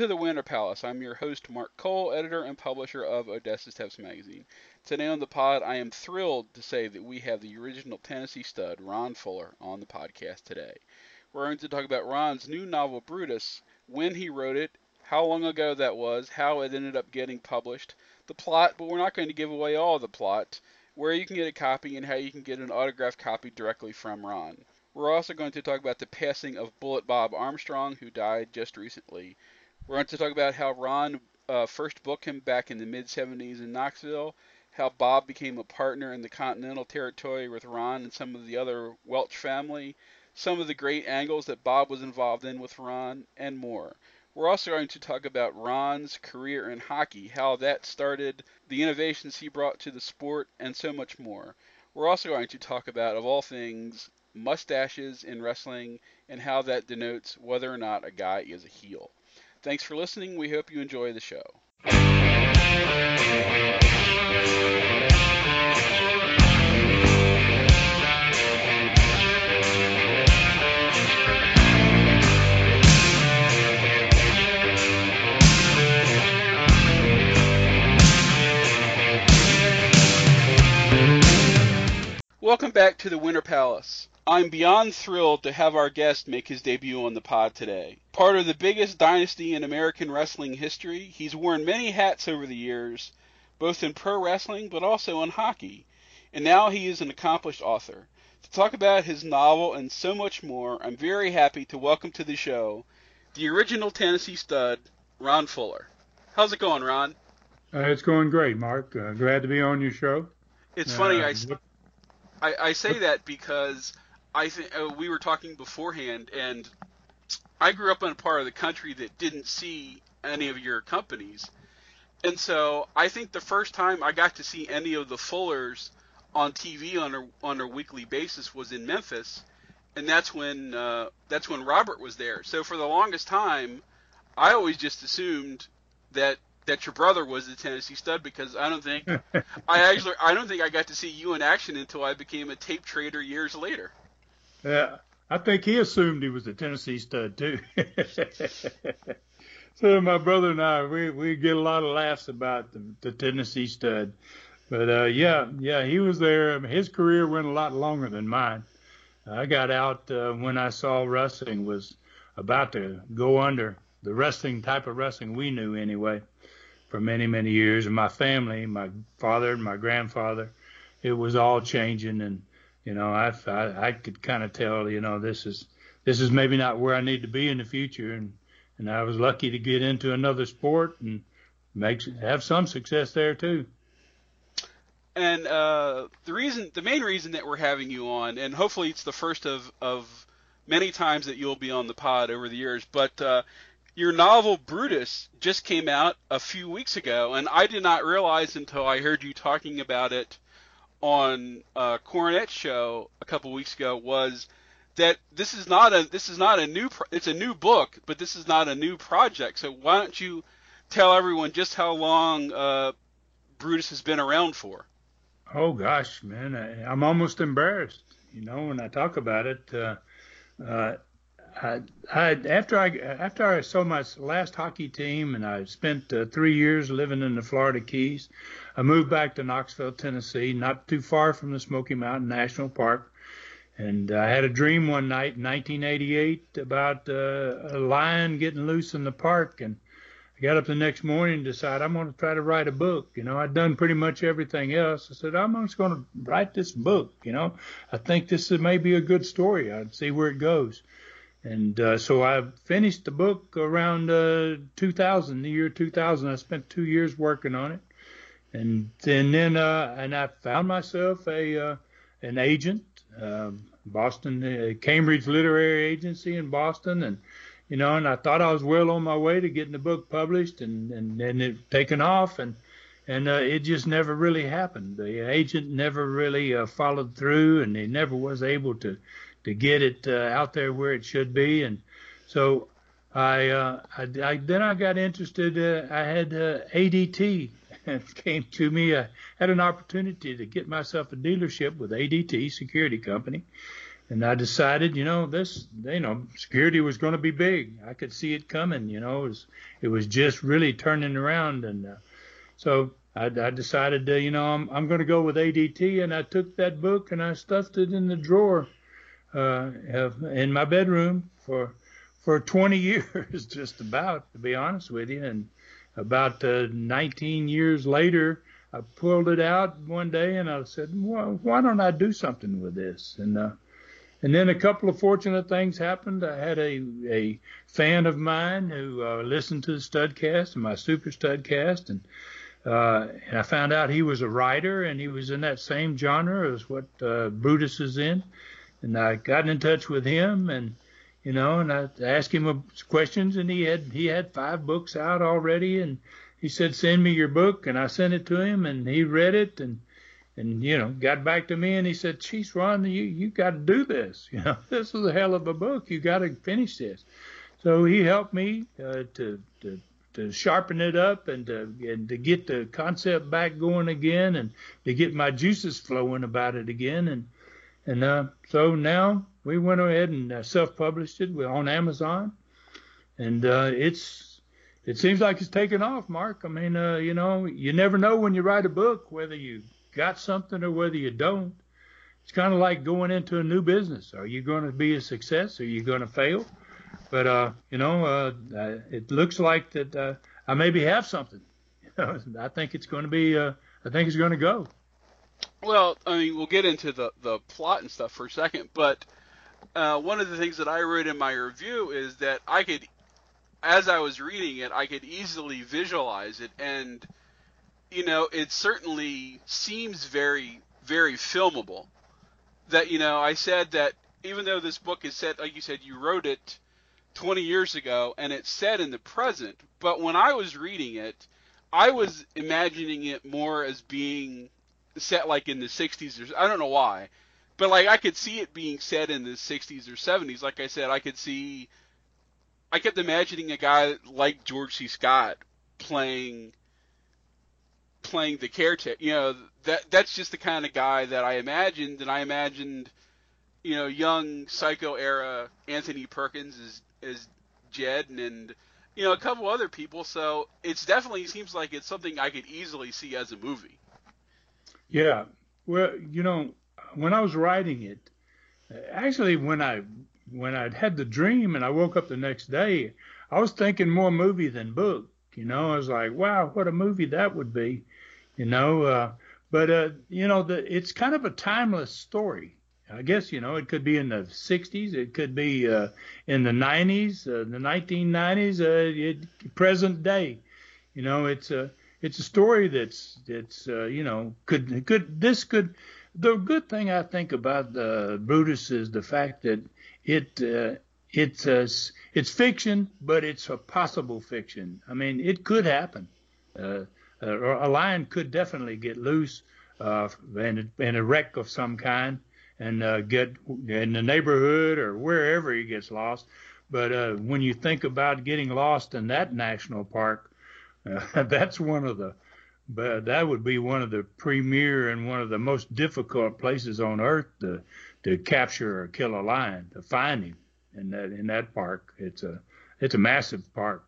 To the Winter Palace. I'm your host, Mark Cole, editor and publisher of Odessa Steps magazine. Today on the pod, I am thrilled to say that we have the original Tennessee stud, Ron Fuller, on the podcast today. We're going to talk about Ron's new novel, Brutus, when he wrote it, how long ago that was, how it ended up getting published, the plot, but we're not going to give away all the plot, where you can get a copy, and how you can get an autographed copy directly from Ron. We're also going to talk about the passing of Bullet Bob Armstrong, who died just recently. We're going to talk about how Ron uh, first booked him back in the mid 70s in Knoxville, how Bob became a partner in the Continental Territory with Ron and some of the other Welch family, some of the great angles that Bob was involved in with Ron, and more. We're also going to talk about Ron's career in hockey, how that started, the innovations he brought to the sport, and so much more. We're also going to talk about, of all things, mustaches in wrestling and how that denotes whether or not a guy is a heel. Thanks for listening. We hope you enjoy the show. Welcome back to the Winter Palace. I'm beyond thrilled to have our guest make his debut on the pod today. Part of the biggest dynasty in American wrestling history, he's worn many hats over the years, both in pro wrestling but also in hockey. And now he is an accomplished author. To talk about his novel and so much more, I'm very happy to welcome to the show the original Tennessee stud, Ron Fuller. How's it going, Ron? Uh, it's going great, Mark. Uh, glad to be on your show. It's funny. I, uh, I, I say that because I think uh, we were talking beforehand, and I grew up in a part of the country that didn't see any of your companies, and so I think the first time I got to see any of the Fullers on TV on a on a weekly basis was in Memphis, and that's when uh, that's when Robert was there. So for the longest time, I always just assumed that that your brother was the Tennessee stud because I don't think I actually I don't think I got to see you in action until I became a tape trader years later. Yeah, I think he assumed he was a Tennessee stud too. so my brother and I, we we get a lot of laughs about the, the Tennessee stud. But uh, yeah, yeah, he was there. His career went a lot longer than mine. I got out uh, when I saw wrestling was about to go under the wrestling type of wrestling we knew anyway for many many years. And my family, my father and my grandfather, it was all changing and you know, I I, I could kind of tell, you know, this is this is maybe not where I need to be in the future, and and I was lucky to get into another sport and make have some success there too. And uh, the reason, the main reason that we're having you on, and hopefully it's the first of of many times that you'll be on the pod over the years, but uh, your novel Brutus just came out a few weeks ago, and I did not realize until I heard you talking about it on uh, Cornette's show a couple weeks ago was that this is not a this is not a new pro- it's a new book, but this is not a new project. So why don't you tell everyone just how long uh, Brutus has been around for? Oh gosh, man, I, am almost embarrassed. You know, when I talk about it, uh, uh, I, I, after I after I saw my last hockey team and I spent uh, three years living in the Florida Keys, I moved back to Knoxville, Tennessee, not too far from the Smoky Mountain National Park. And I had a dream one night in 1988 about uh, a lion getting loose in the park. And I got up the next morning and decided I'm going to try to write a book. You know, I'd done pretty much everything else. I said, I'm just going to write this book. You know, I think this may be a good story. I'd see where it goes. And uh, so I finished the book around uh, 2000, the year 2000. I spent two years working on it and and then uh, and I found myself a uh, an agent, um, Boston uh, Cambridge Literary Agency in Boston, and you know, and I thought I was well on my way to getting the book published, and and and it taken off, and and uh, it just never really happened. The agent never really uh, followed through, and he never was able to to get it uh, out there where it should be, and so I, uh, I, I then I got interested. Uh, I had uh, ADT came to me. I had an opportunity to get myself a dealership with ADT Security Company, and I decided, you know, this, you know, security was going to be big. I could see it coming. You know, it was, it was just really turning around, and uh, so I, I decided, you know, I'm, I'm going to go with ADT, and I took that book and I stuffed it in the drawer uh, in my bedroom for for 20 years, just about, to be honest with you. And about uh, 19 years later, I pulled it out one day and I said, well, why don't I do something with this? And uh, and then a couple of fortunate things happened. I had a a fan of mine who uh, listened to the Studcast and my Super Studcast, and uh, and I found out he was a writer and he was in that same genre as what uh, Brutus is in. And I got in touch with him and you know, and I asked him questions, and he had he had five books out already, and he said, "Send me your book," and I sent it to him, and he read it, and and you know, got back to me, and he said, "Jeez, Ron, you you got to do this. You know, this is a hell of a book. You got to finish this." So he helped me uh, to to to sharpen it up and to and to get the concept back going again, and to get my juices flowing about it again, and and uh, so now we went ahead and uh, self-published it on Amazon, and uh, it's it seems like it's taken off, Mark. I mean, uh, you know, you never know when you write a book whether you got something or whether you don't. It's kind of like going into a new business. Are you going to be a success? Are you going to fail? But uh, you know, uh, it looks like that uh, I maybe have something. I think it's going to be. Uh, I think it's going to go. Well, I mean, we'll get into the the plot and stuff for a second, but uh, one of the things that I wrote in my review is that I could, as I was reading it, I could easily visualize it, and you know, it certainly seems very, very filmable. That you know, I said that even though this book is set, like you said, you wrote it 20 years ago, and it's set in the present, but when I was reading it, I was imagining it more as being set like in the 60s or I don't know why but like I could see it being set in the 60s or 70s. Like I said, I could see. I kept imagining a guy like George C. Scott playing playing the caretaker. You know, that that's just the kind of guy that I imagined, and I imagined, you know, young Psycho era Anthony Perkins as as Jed, and, and you know a couple other people. So it's definitely seems like it's something I could easily see as a movie. Yeah, well, you know, when I was writing it, actually when I when I'd had the dream and I woke up the next day, I was thinking more movie than book. You know, I was like, wow, what a movie that would be. You know, uh, but uh, you know, the, it's kind of a timeless story. I guess you know it could be in the 60s, it could be uh, in the 90s, uh, the 1990s, uh, it, present day. You know, it's a it's a story that's that's uh, you know could could this could the good thing I think about uh, Brutus is the fact that it uh, it's uh, it's fiction, but it's a possible fiction. I mean, it could happen. Uh, a lion could definitely get loose uh, in, in a wreck of some kind and uh, get in the neighborhood or wherever he gets lost. But uh, when you think about getting lost in that national park, uh, that's one of the but that would be one of the premier and one of the most difficult places on earth to to capture or kill a lion to find him in that in that park. It's a it's a massive park.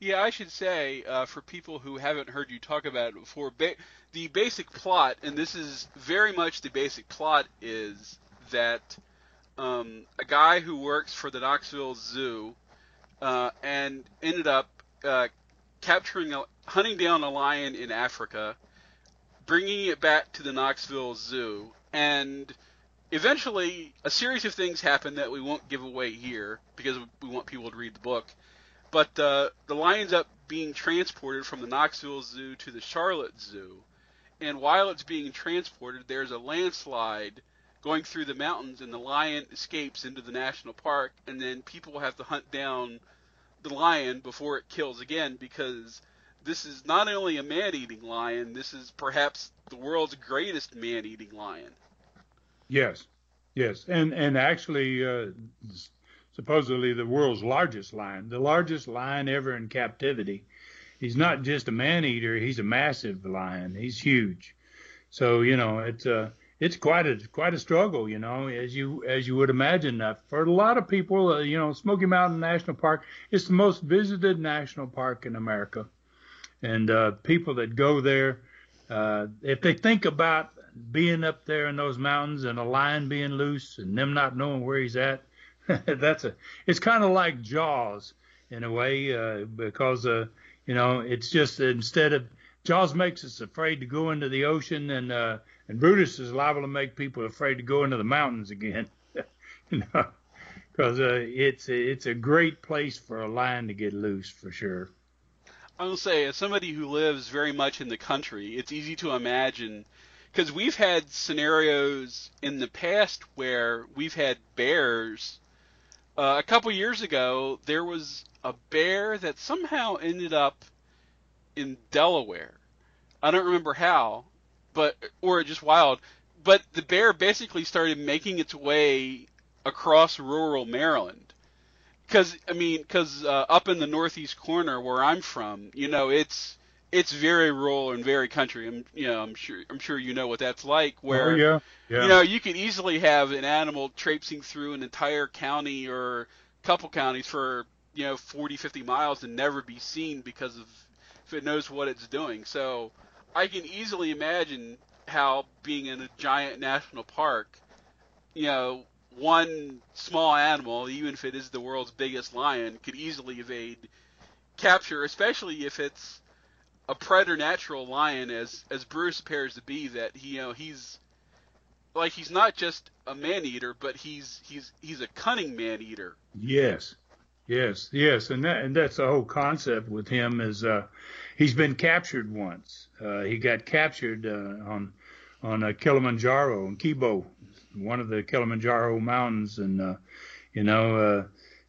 Yeah i should say uh, for people who haven't heard you talk about it before ba- the basic plot and this is very much the basic plot is that um, a guy who works for the knoxville zoo uh, and ended up uh, capturing a, hunting down a lion in Africa, bringing it back to the Knoxville Zoo, and eventually a series of things happen that we won't give away here because we want people to read the book. But uh, the lion's up being transported from the Knoxville Zoo to the Charlotte Zoo, and while it's being transported, there's a landslide going through the mountains, and the lion escapes into the national park, and then people have to hunt down the lion before it kills again because this is not only a man-eating lion, this is perhaps the world's greatest man-eating lion. Yes, yes, and and actually, uh, supposedly the world's largest lion, the largest lion ever in captivity. He's not just a man-eater; he's a massive lion. He's huge. So you know, it's uh, it's quite a quite a struggle, you know, as you as you would imagine. Uh, for a lot of people, uh, you know, Smoky Mountain National Park is the most visited national park in America, and uh, people that go there, uh, if they think about being up there in those mountains and a lion being loose and them not knowing where he's at, that's a it's kind of like Jaws in a way uh, because uh, you know it's just instead of Jaws makes us afraid to go into the ocean and uh, and Brutus is liable to make people afraid to go into the mountains again. you know, because uh, it's it's a great place for a lion to get loose for sure. I will say, as somebody who lives very much in the country, it's easy to imagine because we've had scenarios in the past where we've had bears. Uh, a couple years ago, there was a bear that somehow ended up in Delaware. I don't remember how, but or just wild. But the bear basically started making its way across rural Maryland. Because I mean, because uh, up in the northeast corner where I'm from, you know, it's it's very rural and very country. I'm you know I'm sure I'm sure you know what that's like. Where oh, yeah. Yeah. you know you could easily have an animal traipsing through an entire county or couple counties for you know 40 50 miles and never be seen because of if it knows what it's doing. So I can easily imagine how being in a giant national park, you know, one small animal, even if it is the world's biggest lion, could easily evade capture, especially if it's a preternatural lion, as as Brutus appears to be. That he, you know, he's like he's not just a man eater, but he's he's he's a cunning man eater. Yes, yes, yes, and that and that's the whole concept with him is uh, he's been captured once. Uh, he got captured uh, on on uh, Kilimanjaro and Kibo, one of the Kilimanjaro mountains, and uh, you know, uh,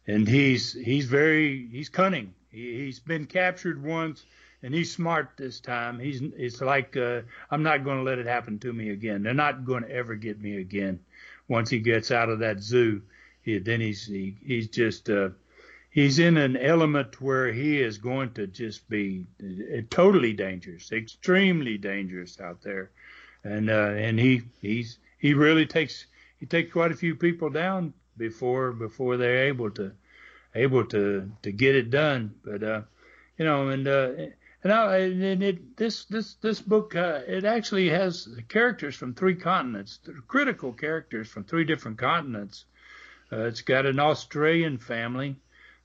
and he's he's very he's cunning. He, he's been captured once, and he's smart this time. He's it's like uh, I'm not going to let it happen to me again. They're not going to ever get me again. Once he gets out of that zoo, he, then he's he, he's just uh, he's in an element where he is going to just be uh, totally dangerous, extremely dangerous out there, and uh, and he he's he really takes he takes quite a few people down before before they're able to able to to get it done. But uh, you know, and uh, and, I, and it this this this book uh, it actually has characters from three continents, critical characters from three different continents. Uh, it's got an Australian family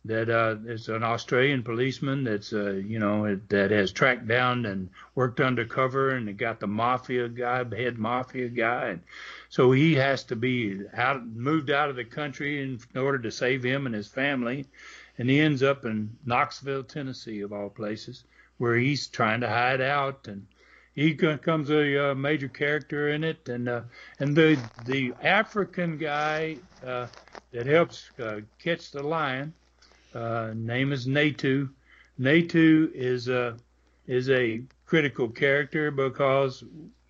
that uh, is an Australian policeman that's uh, you know that has tracked down and worked undercover and got the mafia guy, head mafia guy, and so he has to be out moved out of the country in, in order to save him and his family, and he ends up in Knoxville, Tennessee, of all places, where he's trying to hide out. And. He becomes a uh, major character in it, and uh, and the the African guy uh, that helps uh, catch the lion uh, name is Natu. Natu is a is a critical character because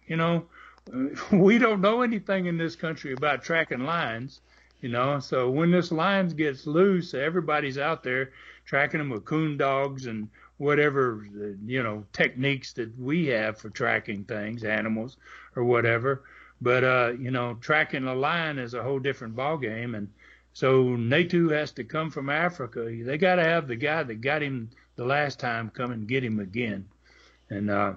you know we don't know anything in this country about tracking lions. You know, so when this lion gets loose, everybody's out there tracking them with coon dogs and whatever you know techniques that we have for tracking things, animals or whatever. But uh, you know, tracking a lion is a whole different ball game, and so Natu has to come from Africa. They got to have the guy that got him the last time come and get him again. And uh,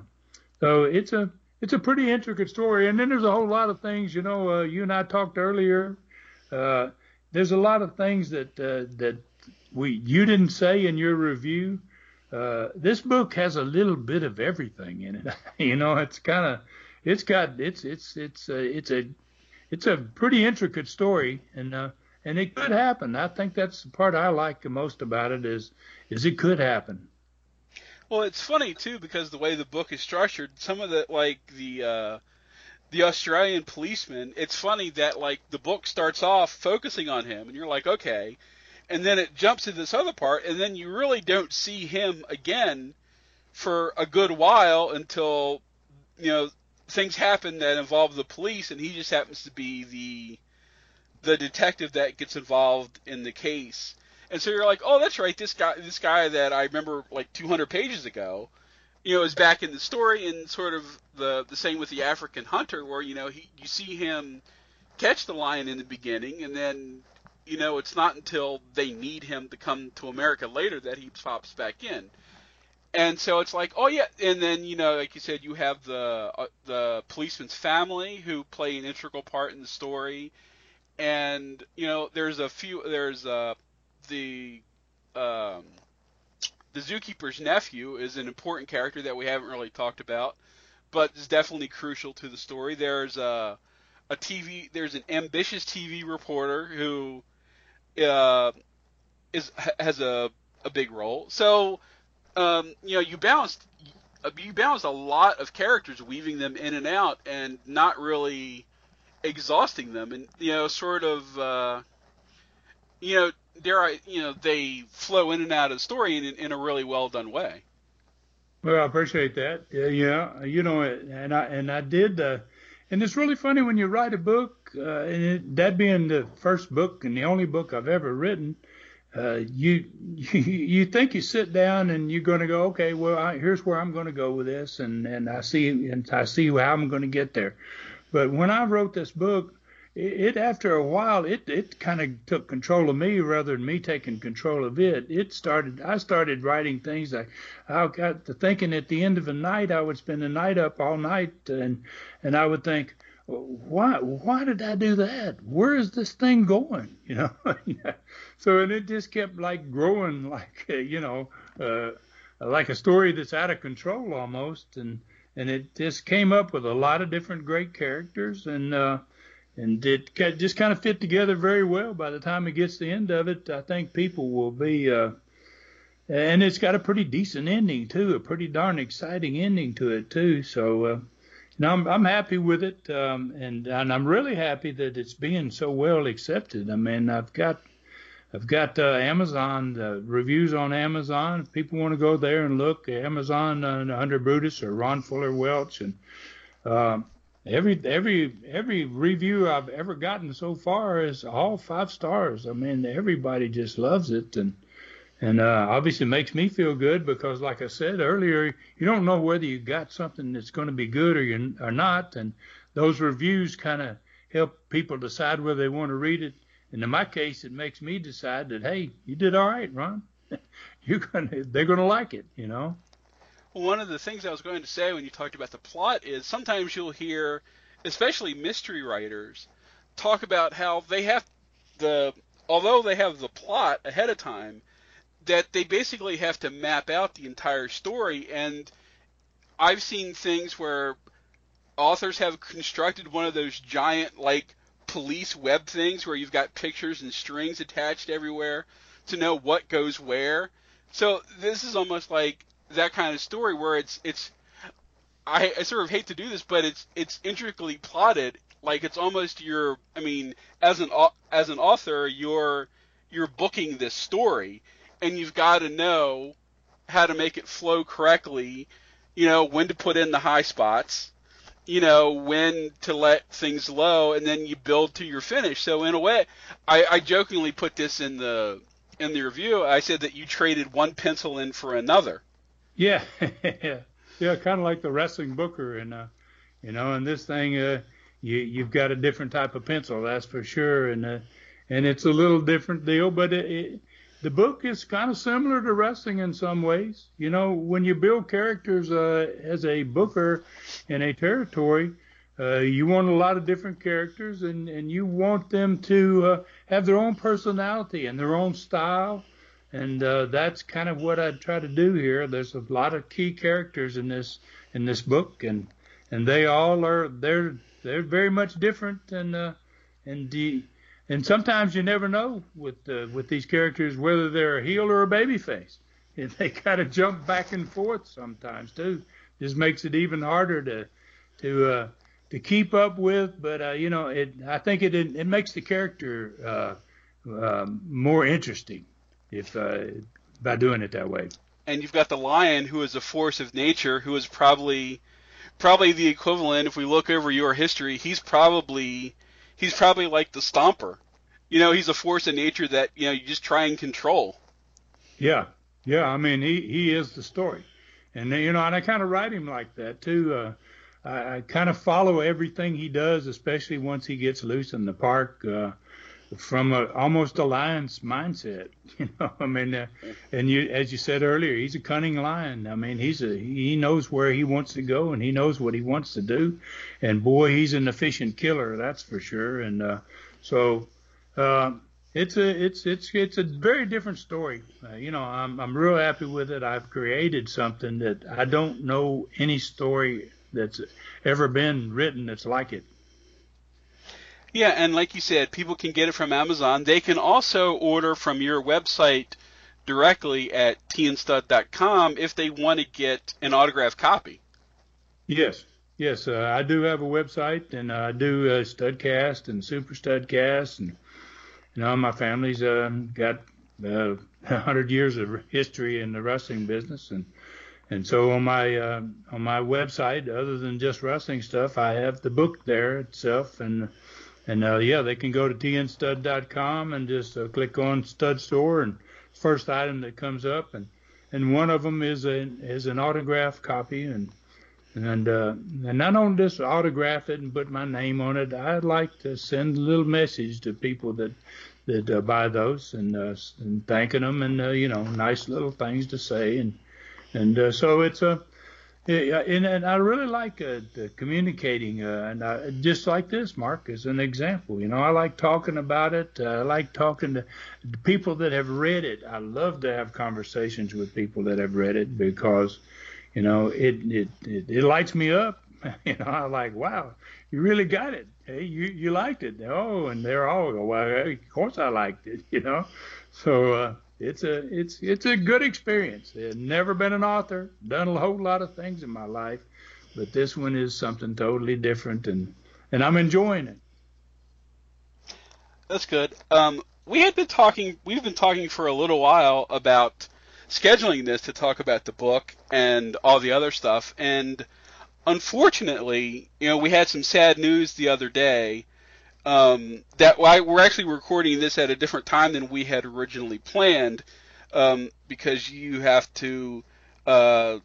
so it's a it's a pretty intricate story. And then there's a whole lot of things. You know, uh, you and I talked earlier. Uh, there's a lot of things that uh, that we you didn't say in your review. Uh, this book has a little bit of everything in it. you know, it's kind of it's got it's it's it's uh, it's a it's a pretty intricate story and and it could happen. I think that's the part I like the most about it is is it could happen. Well, it's funny too because the way the book is structured, some of the like the uh, the Australian policeman, it's funny that like the book starts off focusing on him, and you're like, okay, and then it jumps to this other part, and then you really don't see him again for a good while until you know things happen that involve the police, and he just happens to be the the detective that gets involved in the case. And so you're like, oh, that's right, this guy, this guy that I remember like 200 pages ago, you know, is back in the story, and sort of the the same with the African hunter, where you know he you see him catch the lion in the beginning, and then you know it's not until they need him to come to America later that he pops back in. And so it's like, oh yeah, and then you know, like you said, you have the uh, the policeman's family who play an integral part in the story, and you know, there's a few, there's uh, the um, the zookeeper's nephew is an important character that we haven't really talked about, but is definitely crucial to the story. There's a a TV, there's an ambitious TV reporter who uh, is has a a big role. So um, you know, you balanced you balance a lot of characters, weaving them in and out, and not really exhausting them, and you know, sort of, uh, you know, dare I, you know, they flow in and out of the story in, in a really well done way. Well, I appreciate that. Yeah, you know, and I and I did, uh, and it's really funny when you write a book, uh, and it, that being the first book and the only book I've ever written uh, you, you you think you sit down and you're going to go, okay, well, I, here's where I'm going to go with this, and and I see and I see how I'm going to get there. But when I wrote this book, it, it after a while, it it kind of took control of me rather than me taking control of it. It started. I started writing things. I I got to thinking at the end of the night, I would spend the night up all night, and and I would think why why did I do that? Where is this thing going? You know, so and it just kept like growing like you know uh, like a story that's out of control almost, and and it just came up with a lot of different great characters and. uh and it just kind of fit together very well. By the time it gets to the end of it, I think people will be, uh, and it's got a pretty decent ending too, a pretty darn exciting ending to it too. So, uh, no, I'm, I'm happy with it, um, and and I'm really happy that it's being so well accepted. I mean, I've got I've got uh, Amazon uh, reviews on Amazon. If people want to go there and look, Amazon uh, under Brutus or Ron Fuller Welch, and uh, every every every review I've ever gotten so far is all five stars. I mean, everybody just loves it, and and uh, obviously makes me feel good because, like I said earlier, you don't know whether you got something that's going to be good or you or not, and those reviews kind of help people decide whether they want to read it. And in my case, it makes me decide that hey, you did all right, Ron. You're gonna, they're gonna like it, you know. Well, one of the things I was going to say when you talked about the plot is sometimes you'll hear, especially mystery writers, talk about how they have the although they have the plot ahead of time that they basically have to map out the entire story and I've seen things where authors have constructed one of those giant like police web things where you've got pictures and strings attached everywhere to know what goes where. So this is almost like that kind of story where it's it's I, I sort of hate to do this, but it's it's intricately plotted. Like it's almost your I mean as an as an author you're you're booking this story and you've got to know how to make it flow correctly. You know when to put in the high spots, you know when to let things low, and then you build to your finish. So in a way, I, I jokingly put this in the in the review. I said that you traded one pencil in for another. Yeah, yeah, yeah. kind of like the wrestling booker, and uh, you know, in this thing, uh, you you've got a different type of pencil, that's for sure, and uh, and it's a little different deal, but it, it the book is kind of similar to wrestling in some ways. You know, when you build characters uh, as a booker in a territory, uh, you want a lot of different characters, and and you want them to uh, have their own personality and their own style, and uh, that's kind of what I try to do here. There's a lot of key characters in this in this book, and and they all are they're they're very much different, and uh, and the and sometimes you never know with uh, with these characters whether they're a heel or a baby face. And they kind of jump back and forth sometimes too. Just makes it even harder to to uh, to keep up with. But uh, you know, it I think it it makes the character uh, uh, more interesting if uh, by doing it that way. And you've got the lion, who is a force of nature, who is probably probably the equivalent. If we look over your history, he's probably he's probably like the stomper. You know, he's a force of nature that you know you just try and control. Yeah, yeah. I mean, he he is the story, and you know, and I kind of write him like that too. Uh, I, I kind of follow everything he does, especially once he gets loose in the park. Uh, from a, almost a lion's mindset, you know. I mean, uh, and you, as you said earlier, he's a cunning lion. I mean, he's a he knows where he wants to go and he knows what he wants to do, and boy, he's an efficient killer, that's for sure. And uh, so, uh, it's a it's it's it's a very different story. Uh, you know, I'm I'm real happy with it. I've created something that I don't know any story that's ever been written that's like it. Yeah, and like you said, people can get it from Amazon. They can also order from your website directly at teeandstud.com if they want to get an autographed copy. Yes, yes, uh, I do have a website, and I do uh, Studcast and Super Studcast, and you know my family's uh, got uh, hundred years of history in the wrestling business, and and so on my uh, on my website, other than just wrestling stuff, I have the book there itself, and and uh, yeah, they can go to teeandstud.com and just uh, click on stud store and first item that comes up. And and one of them is a is an autograph copy. And and uh, and not only just autograph it and put my name on it, I'd like to send a little message to people that that uh, buy those and uh, and thanking them and uh, you know nice little things to say. And and uh, so it's a yeah, and, and I really like uh, communicating, uh, and I, just like this, Mark, as an example. You know, I like talking about it. Uh, I like talking to people that have read it. I love to have conversations with people that have read it because, you know, it it it, it lights me up. You know, I'm like, wow, you really got it. Hey, you you liked it. Oh, and they're all, well, of course I liked it. You know, so. It's a it's it's a good experience. I've never been an author, done a whole lot of things in my life, but this one is something totally different, and and I'm enjoying it. That's good. Um, we had been talking. We've been talking for a little while about scheduling this to talk about the book and all the other stuff, and unfortunately, you know, we had some sad news the other day um, that why we're actually recording this at a different time than we had originally planned, um, because you have to uh,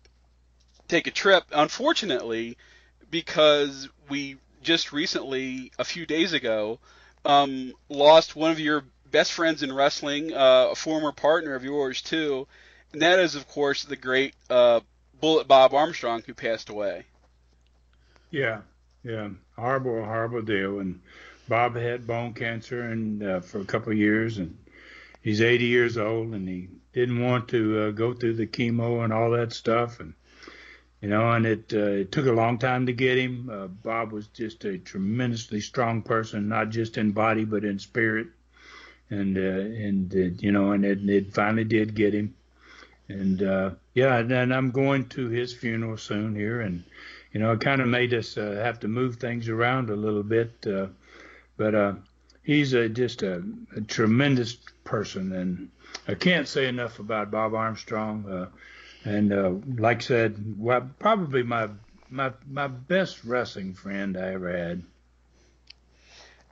take a trip. Unfortunately, because we just recently, a few days ago, um, lost one of your best friends in wrestling, uh, a former partner of yours too, and that is, of course, the great uh, Bullet Bob Armstrong, who passed away. Yeah, yeah, horrible, horrible deal, and Bob had bone cancer and uh, for a couple of years, and he's 80 years old, and he didn't want to uh, go through the chemo and all that stuff, and you know, and it uh, it took a long time to get him. Uh, Bob was just a tremendously strong person, not just in body but in spirit, and uh, and you know, and it, it finally did get him, and uh, yeah, and, and I'm going to his funeral soon here, and you know, it kind of made us uh, have to move things around a little bit. Uh, but uh, he's a, just a, a tremendous person, and I can't say enough about Bob Armstrong. Uh, and uh, like I said, probably my my my best wrestling friend I ever had.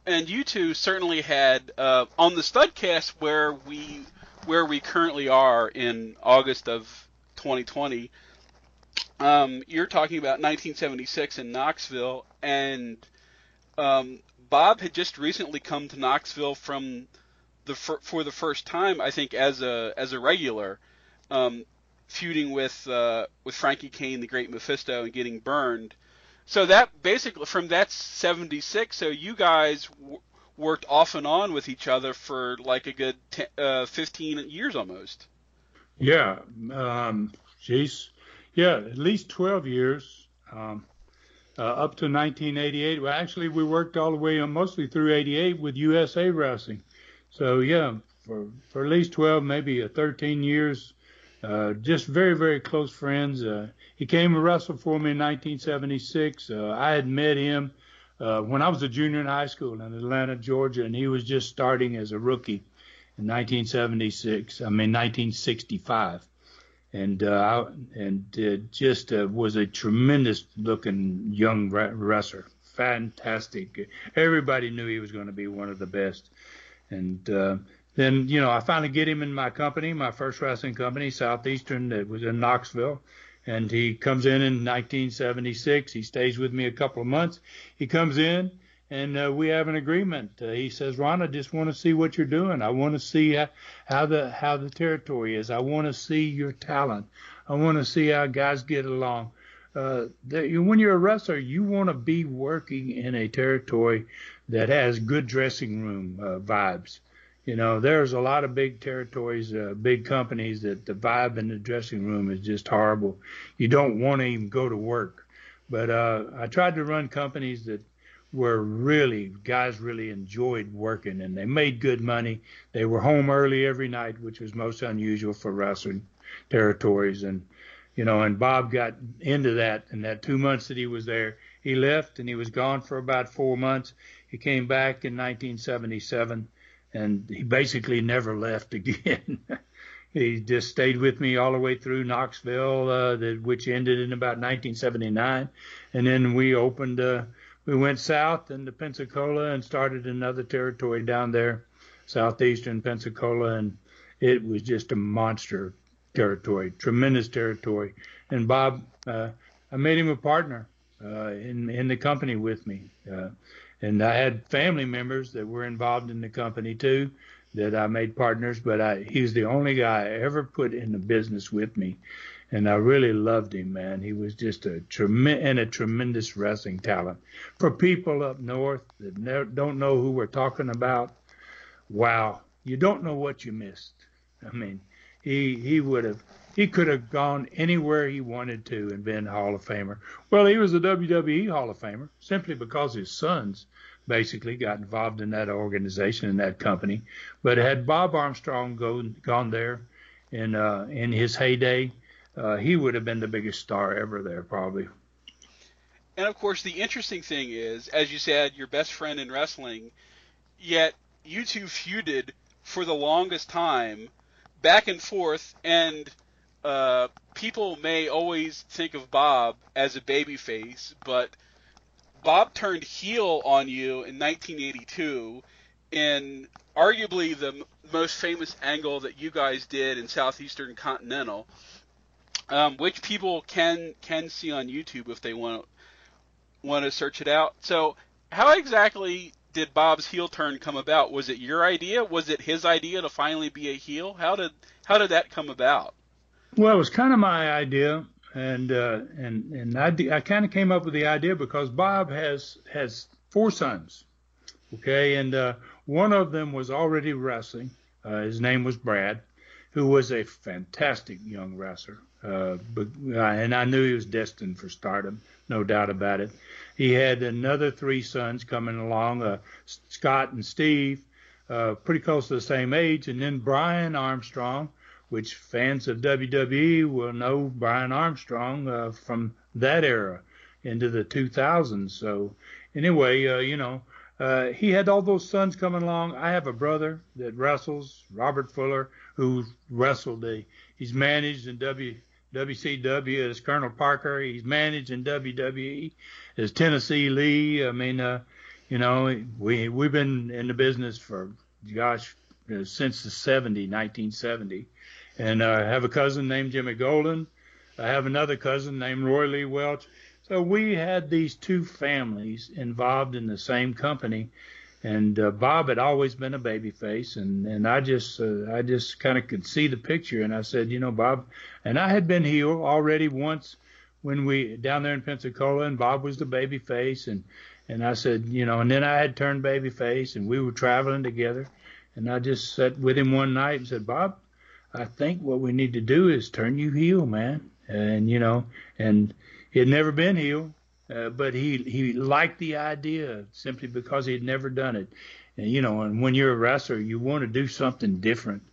And you two certainly had uh, on the Studcast where we where we currently are in August of 2020. Um, you're talking about 1976 in Knoxville, and um, Bob had just recently come to Knoxville from the for the first time, I think, as a as a regular, um, feuding with uh, with Frankie Cain, the Great Mephisto, and getting burned. So that basically from that 76. So you guys w- worked off and on with each other for like a good uh, 15 years almost. Yeah, um, yeah, at least 12 years. Um, uh, up to 1988. Well, actually, we worked all the way on mostly through 88 with USA Wrestling. So yeah, for for at least 12, maybe 13 years, uh, just very very close friends. Uh, he came and wrestled for me in 1976. Uh, I had met him uh, when I was a junior in high school in Atlanta, Georgia, and he was just starting as a rookie in 1976. I mean 1965 and uh, and uh, just uh, was a tremendous looking young wrestler, fantastic. Everybody knew he was going to be one of the best, and uh, then you know I finally get him in my company, my first wrestling company, Southeastern, that was in Knoxville, and he comes in in 1976. He stays with me a couple of months. He comes in and uh, we have an agreement. Uh, he says, "Ron, I just want to see what you're doing. I want to see how, how the how the territory is. I want to see your talent. I want to see how guys get along." Uh, that when you're a wrestler, you want to be working in a territory that has good dressing room uh, vibes. You know, there's a lot of big territories, uh, big companies that the vibe in the dressing room is just horrible. You don't want to even go to work. But uh, I tried to run companies that were really guys really enjoyed working and they made good money. They were home early every night, which was most unusual for wrestling territories. And you know, and Bob got into that. In that two months that he was there, he left and he was gone for about four months. He came back in 1977, and he basically never left again. he just stayed with me all the way through Knoxville, uh, the, which ended in about 1979, and then we opened. Uh, we went south into Pensacola and started another territory down there, southeastern Pensacola, and it was just a monster territory, tremendous territory. And Bob, uh, I made him a partner uh, in in the company with me, uh, and I had family members that were involved in the company too, that I made partners. But I, he was the only guy I ever put in the business with me, and I really loved him, man. He was just a tremendous and a tremendous wrestling talent. For people up north that never, don't know who we're talking about, wow, you don't know what you missed. I mean, he he would have he could have gone anywhere he wanted to and been a Hall of Famer. Well, he was a WWE Hall of Famer simply because his sons basically got involved in that organization and that company. But had Bob Armstrong go, gone there in uh, in his heyday, uh, he would have been the biggest star ever there, probably. And of course, the interesting thing is, as you said, your best friend in wrestling, yet you two feuded for the longest time, back and forth, and uh, people may always think of Bob as a babyface, but Bob turned heel on you in 1982 in arguably the most famous angle that you guys did in Southeastern Continental um, which people can can see on YouTube if they want want to search it out. So, how exactly did Bob's heel turn come about? Was it your idea? Was it his idea to finally be a heel? How did how did that come about? Well, it was kind of my idea, and uh, and and I, I kind of came up with the idea because Bob has has four sons, okay, and uh, one of them was already wrestling. Uh, his name was Brad, who was a fantastic young wrestler. Uh, but, and I knew he was destined for stardom, no doubt about it. He had another three sons coming along, uh, Scott and Steve, uh, pretty close to the same age, and then Brian Armstrong, which fans of WWE will know Brian Armstrong uh, from that era into the 2000s. So anyway, uh, you know, he had all those sons coming along. I have a brother that wrestles, Robert Fuller, who wrestled. A, he's managed in W WCW as Colonel Parker. He's managed in WWE as Tennessee Lee. I mean, uh, you know, we we've been in the business for gosh since the 70, 1970, and uh, I have a cousin named Jimmy Golden. I have another cousin named Roy Lee Welch. So we had these two families involved in the same company, and uh, Bob had always been a baby face, and and I just uh, I just kind of could see the picture, and I said, you know, Bob, and I had been heel already once when we down there in Pensacola, and Bob was the baby face, and and I said, you know, and then I had turned baby face, and we were traveling together, and I just sat with him one night and said, Bob, I think what we need to do is turn you heel, man, and you know, and he had never been heel, uh, but he he liked the idea simply because he had never done it. And you know, and when you're a wrestler, you want to do something different.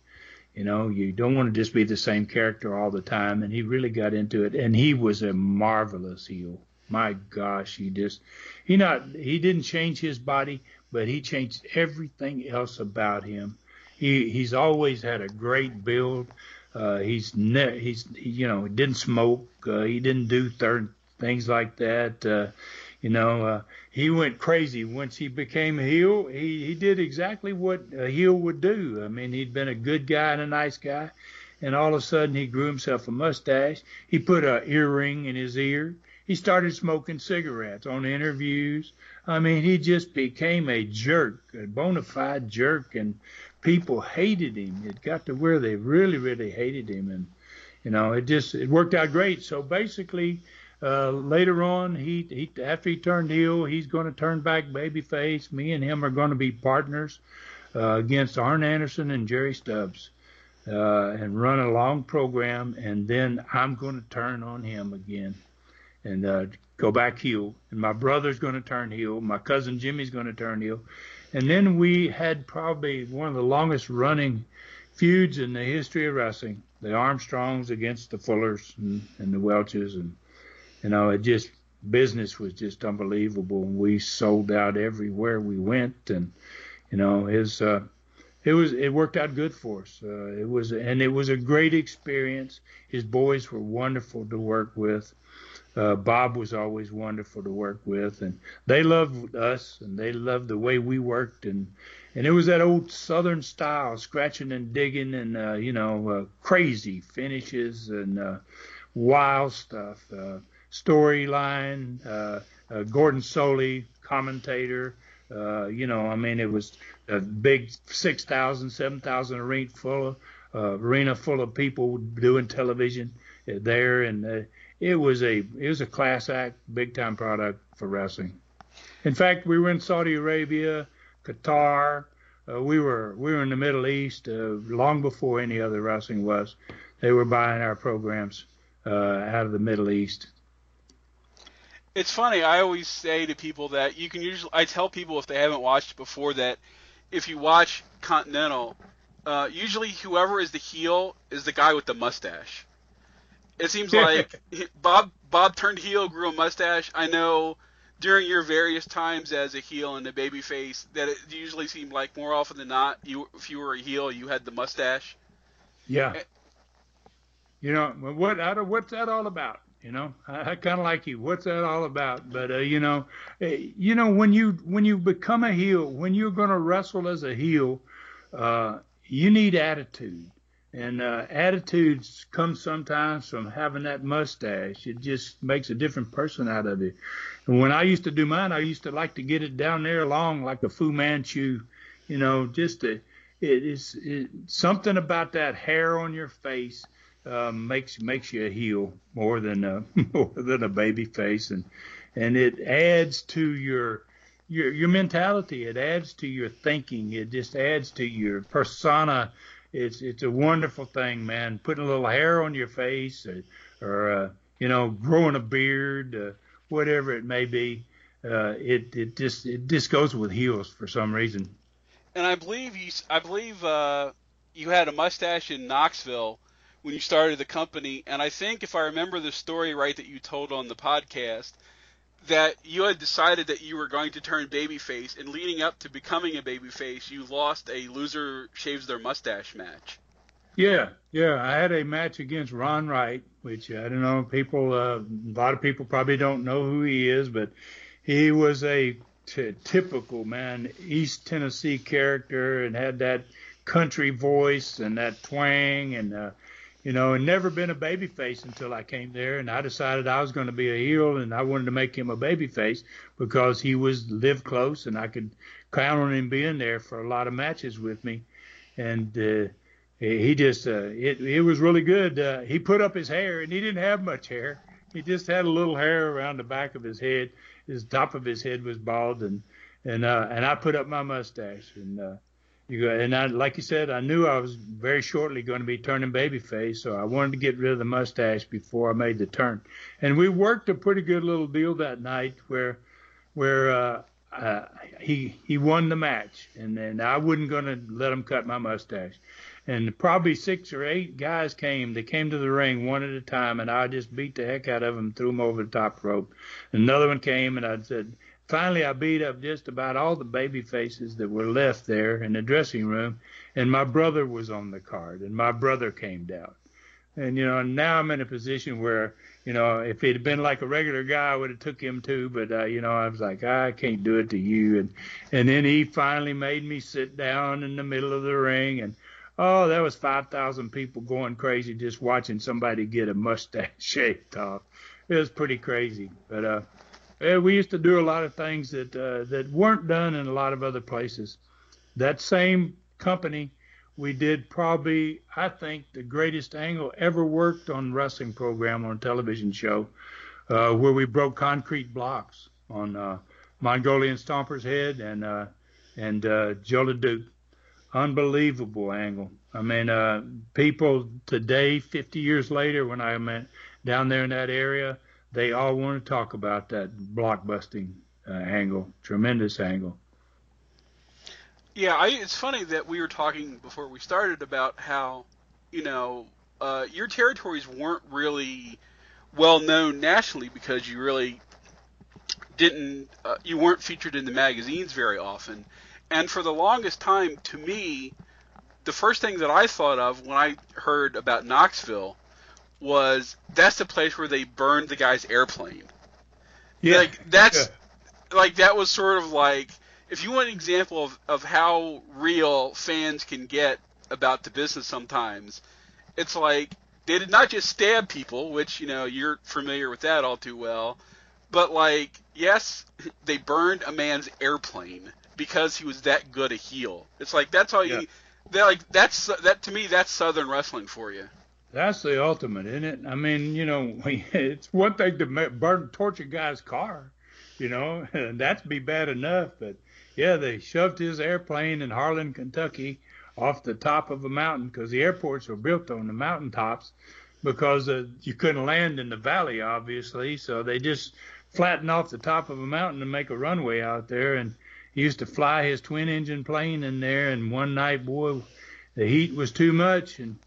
You know, you don't want to just be the same character all the time. And he really got into it, and he was a marvelous heel. My gosh, he just he not he didn't change his body, but he changed everything else about him. He he's always had a great build. Uh, he's ne- he's he, you know he didn't smoke. Uh, he didn't do third things like that. Uh, you know, uh, he went crazy once he became a heel. He he did exactly what a heel would do. I mean, he'd been a good guy and a nice guy, and all of a sudden he grew himself a mustache. He put a earring in his ear. He started smoking cigarettes on interviews. I mean, he just became a jerk, a bona fide jerk, and people hated him. It got to where they really, really hated him, and you know, it just it worked out great. So basically, uh, later on, he, he after he turned heel, he's going to turn back babyface. Me and him are going to be partners uh, against Arn Anderson and Jerry Stubbs, uh, and run a long program. And then I'm going to turn on him again, and uh, go back heel. And my brother's going to turn heel. My cousin Jimmy's going to turn heel. And then we had probably one of the longest running feuds in the history of wrestling. The Armstrongs against the Fullers and, and the Welches and you know, it just business was just unbelievable. And we sold out everywhere we went, and you know, his uh, it was it worked out good for us. Uh, it was and it was a great experience. His boys were wonderful to work with. Uh, Bob was always wonderful to work with, and they loved us, and they loved the way we worked, and and it was that old Southern style, scratching and digging, and uh, you know, uh, crazy finishes and uh, wild stuff. Uh, storyline. Uh, uh, Gordon Solie, commentator. Uh, you know, I mean, it was a big 6,000, 7,000 arena full of uh, arena full of people doing television there, and uh, it was a it was a class act, big time product for wrestling. In fact, we were in Saudi Arabia, Qatar. Uh, we were we were in the Middle East uh, long before any other wrestling was. They were buying our programs uh, out of the Middle East it's funny. I always say to people that you can usually. I tell people if they haven't watched before that if you watch Continental, uh, usually whoever is the heel is the guy with the mustache. It seems like Bob Bob turned heel, grew a mustache. I know during your various times as a heel and a baby face that it usually seemed like more often than not, you if you were a heel, you had the mustache. Yeah. You know what? What's that all about? You know, I, I kind of like you. What's that all about? But uh, you know, uh, you know when you when you become a heel, when you're going to wrestle as a heel, uh, you need attitude, and uh, attitudes come sometimes from having that mustache. It just makes a different person out of you. And when I used to do mine, I used to like to get it down there long like a Fu Manchu, you know, just to, it is it, something about that hair on your face um, makes makes you a heel more than a more than a baby face, and and it adds to your your your mentality. It adds to your thinking. It just adds to your persona. It's it's a wonderful thing, man. Putting a little hair on your face, or, or uh, you know, growing a beard, uh, whatever it may be. Uh, it it just it just goes with heels for some reason. And I believe you I believe uh, you had a mustache in Knoxville when you started the company. And I think, if I remember the story right that you told on the podcast, that you had decided that you were going to turn babyface, and leading up to becoming a babyface, you lost a loser shaves their mustache match. Yeah, yeah, I had a match against Ron Wright, which I don't know. People, uh, a lot of people probably don't know who he is, but he was a t- typical man, East Tennessee character, and had that country voice and that twang, and uh, you know, and never been a baby face until I came there, and I decided I was going to be a heel, and I wanted to make him a baby face because he was lived close, and I could count on him being there for a lot of matches with me, and uh, he just uh, it it was really good. Uh, he put up his hair, and he didn't have much hair. He just had a little hair around the back of his head. His top of his head was bald, and and uh, and I put up my mustache, and uh, you and I, like you said, I knew I was very shortly going to be turning babyface, so I wanted to get rid of the mustache before I made the turn. And we worked a pretty good little deal that night where, where uh, uh, he he won the match, and then I wasn't going to let him cut my mustache. And probably six or eight guys came. They came to the ring one at a time, and I just beat the heck out of them, threw them over the top rope. Another one came, and I said, Finally, I beat up just about all the baby faces that were left there in the dressing room, and my brother was on the card, and my brother came down. And you know, now I'm in a position where, you know, if had been like a regular guy, I would have took him too. But uh, you know, I was like, I can't do it to you. And and then he finally made me sit down in the middle of the ring, and oh, there was 5,000 people going crazy just watching somebody get a mustache shaved off. It was pretty crazy. But uh, yeah, we used to do a lot of things that uh, that weren't done in a lot of other places. That same company, we did probably, I think, the greatest angle ever worked on wrestling program on a television show, uh, where we broke concrete blocks on uh, Mongolian Stomper's head and uh, and uh, Jos LeDuc unbelievable angle. I mean, uh, people today, 50 years later, when I went down there in that area, they all want to talk about that blockbusting uh, angle, tremendous angle. Yeah, I, it's funny that we were talking before we started about how, you know, uh, your territories weren't really well known nationally because you really didn't, uh, you weren't featured in the magazines very often. And for the longest time, to me, the first thing that I thought of when I heard about Knoxville was that's the place where they burned the guy's airplane. Yeah. Like that's yeah. like that was sort of like if you want an example of, of how real fans can get about the business sometimes, it's like they did not just stab people, which, you know, you're familiar with that all too well, but like, yes, they burned a man's airplane because he was that good a heel. It's like that's all you. Yeah. That like that's that to me that's Southern wrestling for you. That's the ultimate, isn't it? I mean, you know, it's one thing to burn a guy's car, you know, and that'd be bad enough. But yeah, they shoved his airplane in Harlan, Kentucky, off the top of a mountain because the airports were built on the mountaintops because uh, you couldn't land in the valley, obviously. So they just flattened off the top of a mountain to make a runway out there. And he used to fly his twin engine plane in there, and one night, boy, the heat was too much, and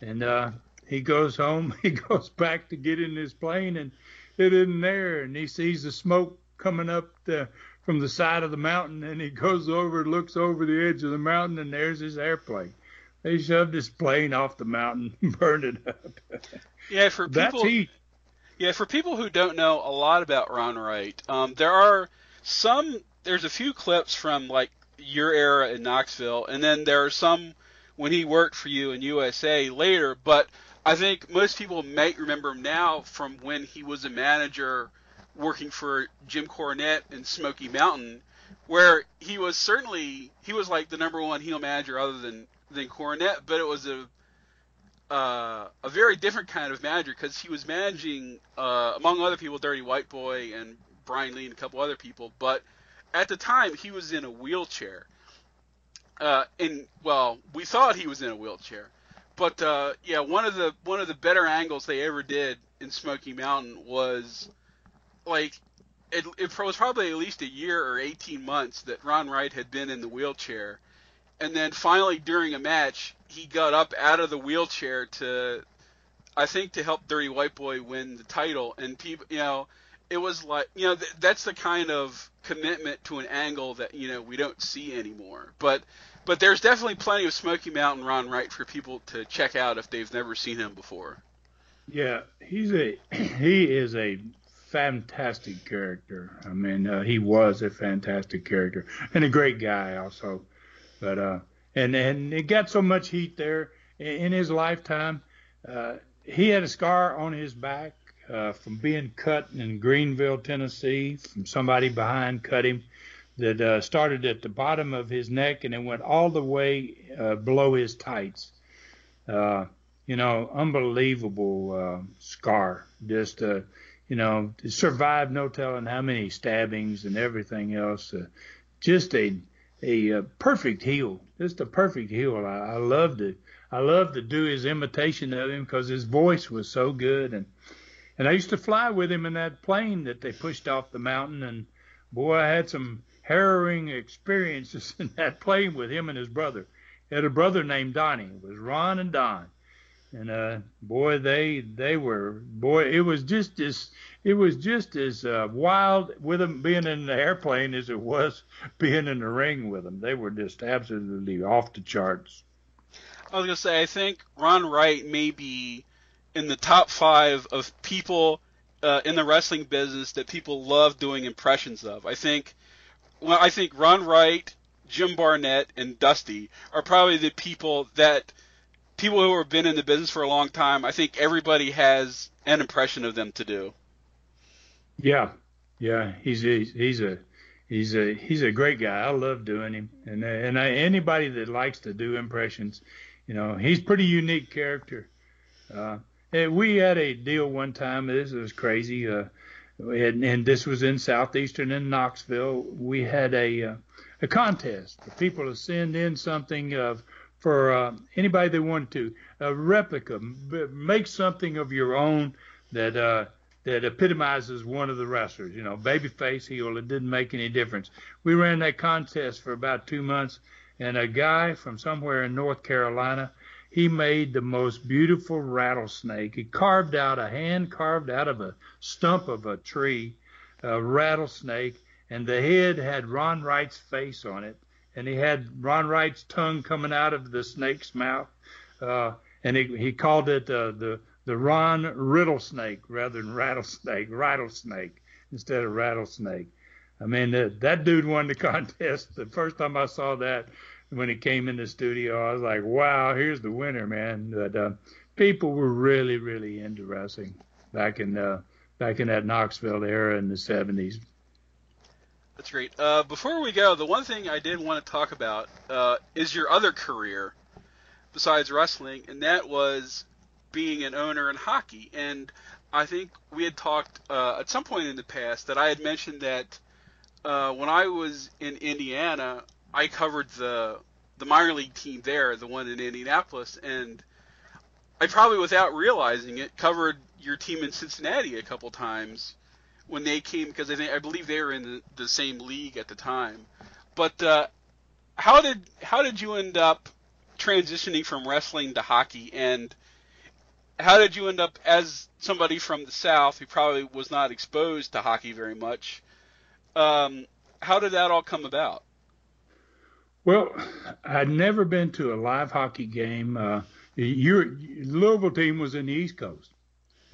and uh, he goes home. He goes back to get in his plane, and it isn't there, and he sees the smoke coming up the, from the side of the mountain, and he goes over, looks over the edge of the mountain, and there's his airplane. They shoved his plane off the mountain, burned it up. Yeah, for people. Yeah, for people who don't know a lot about Ron Wright, um, there are some there's a few clips from like your era in Knoxville, and then there are some when he worked for you in USA later. But I think most people might remember him now from when he was a manager working for Jim Cornette in Smoky Mountain, where he was certainly he was like the number one heel manager other than than Cornette, but it was a uh, a very different kind of manager because he was managing, uh, among other people, Dirty White Boy and Brian Lee and a couple other people, but at the time he was in a wheelchair. Uh, and well, we thought he was in a wheelchair, but uh, yeah, one of the one of the better angles they ever did in Smoky Mountain was like it, it was probably at least a year or 18 months that Ron Wright had been in the wheelchair, and then finally during a match he got up out of the wheelchair to, I think, to help Dirty White Boy win the title, and people, you know, it was like you know th- that's the kind of commitment to an angle that you know we don't see anymore. But but there's definitely plenty of Smoky Mountain Ron Wright for people to check out if they've never seen him before. Yeah, he's a he is a fantastic character. I mean, uh, he was a fantastic character and a great guy also. But uh, and and it got so much heat there in his lifetime. Uh, he had a scar on his back uh, from being cut in Greenville, Tennessee, from somebody behind cut him that uh, started at the bottom of his neck and it went all the way uh, below his tights. Uh, you know, unbelievable uh, scar. Just, uh, you know, survived no telling how many stabbings and everything else. Uh, just a a uh, perfect heel, just a perfect heel. I, I loved it. I loved to do his imitation of him because his voice was so good and and I used to fly with him in that plane that they pushed off the mountain. And boy, I had some harrowing experiences in that plane with him and his brother. He had a brother named Donnie. It was Ron and Don. And uh, boy, they they were boy. It was just as it was just as uh, wild with them being in the airplane as it was being in the ring with them. They were just absolutely off the charts. I was gonna say, I think Ron Wright may be in the top five of people uh, in the wrestling business that people love doing impressions of. I think, well, I think Ron Wright, Jim Barnett and Dusty are probably the people that people who have been in the business for a long time. I think everybody has an impression of them to do. Yeah, yeah, he's he's, he's a he's a he's a great guy. I love doing him, and and I, anybody that likes to do impressions, you know, he's pretty unique character. Uh, we had a deal one time. This was crazy. Uh, and, and this was in southeastern in Knoxville. We had a uh, a contest for people to send in something of for uh, anybody that wanted to a replica, make something of your own that uh, that epitomizes one of the wrestlers. You know, babyface, heel. It didn't make any difference. We ran that contest for about two months, and a guy from somewhere in North Carolina, he made the most beautiful rattlesnake. He carved out a hand carved out of a stump of a tree, a rattlesnake, and the head had Ron Wright's face on it, and he had Ron Wright's tongue coming out of the snake's mouth, uh, and he he called it uh, the the Ron Riddlesnake rather than rattlesnake, rattlesnake instead of rattlesnake. I mean, that, that dude won the contest. The first time I saw that when he came in the studio, I was like, wow, here's the winner, man. But uh, people were really, really into wrestling back in uh, back in that Knoxville era in the 70s. That's great. Uh, before we go, the one thing I did want to talk about uh, is your other career besides wrestling, and that was being an owner in hockey. And I think we had talked uh, at some point in the past that I had mentioned that uh, when I was in Indiana, I covered the the minor league team there, the one in Indianapolis, and I probably without realizing it covered your team in Cincinnati a couple times when they came because I think I believe they were in the, same league at the time. But uh, how did how did you end up transitioning from wrestling to hockey and how did you end up as somebody from the South who probably was not exposed to hockey very much? Um, how did that all come about? Well, I'd never been to a live hockey game. Uh, your Louisville team was in the East Coast.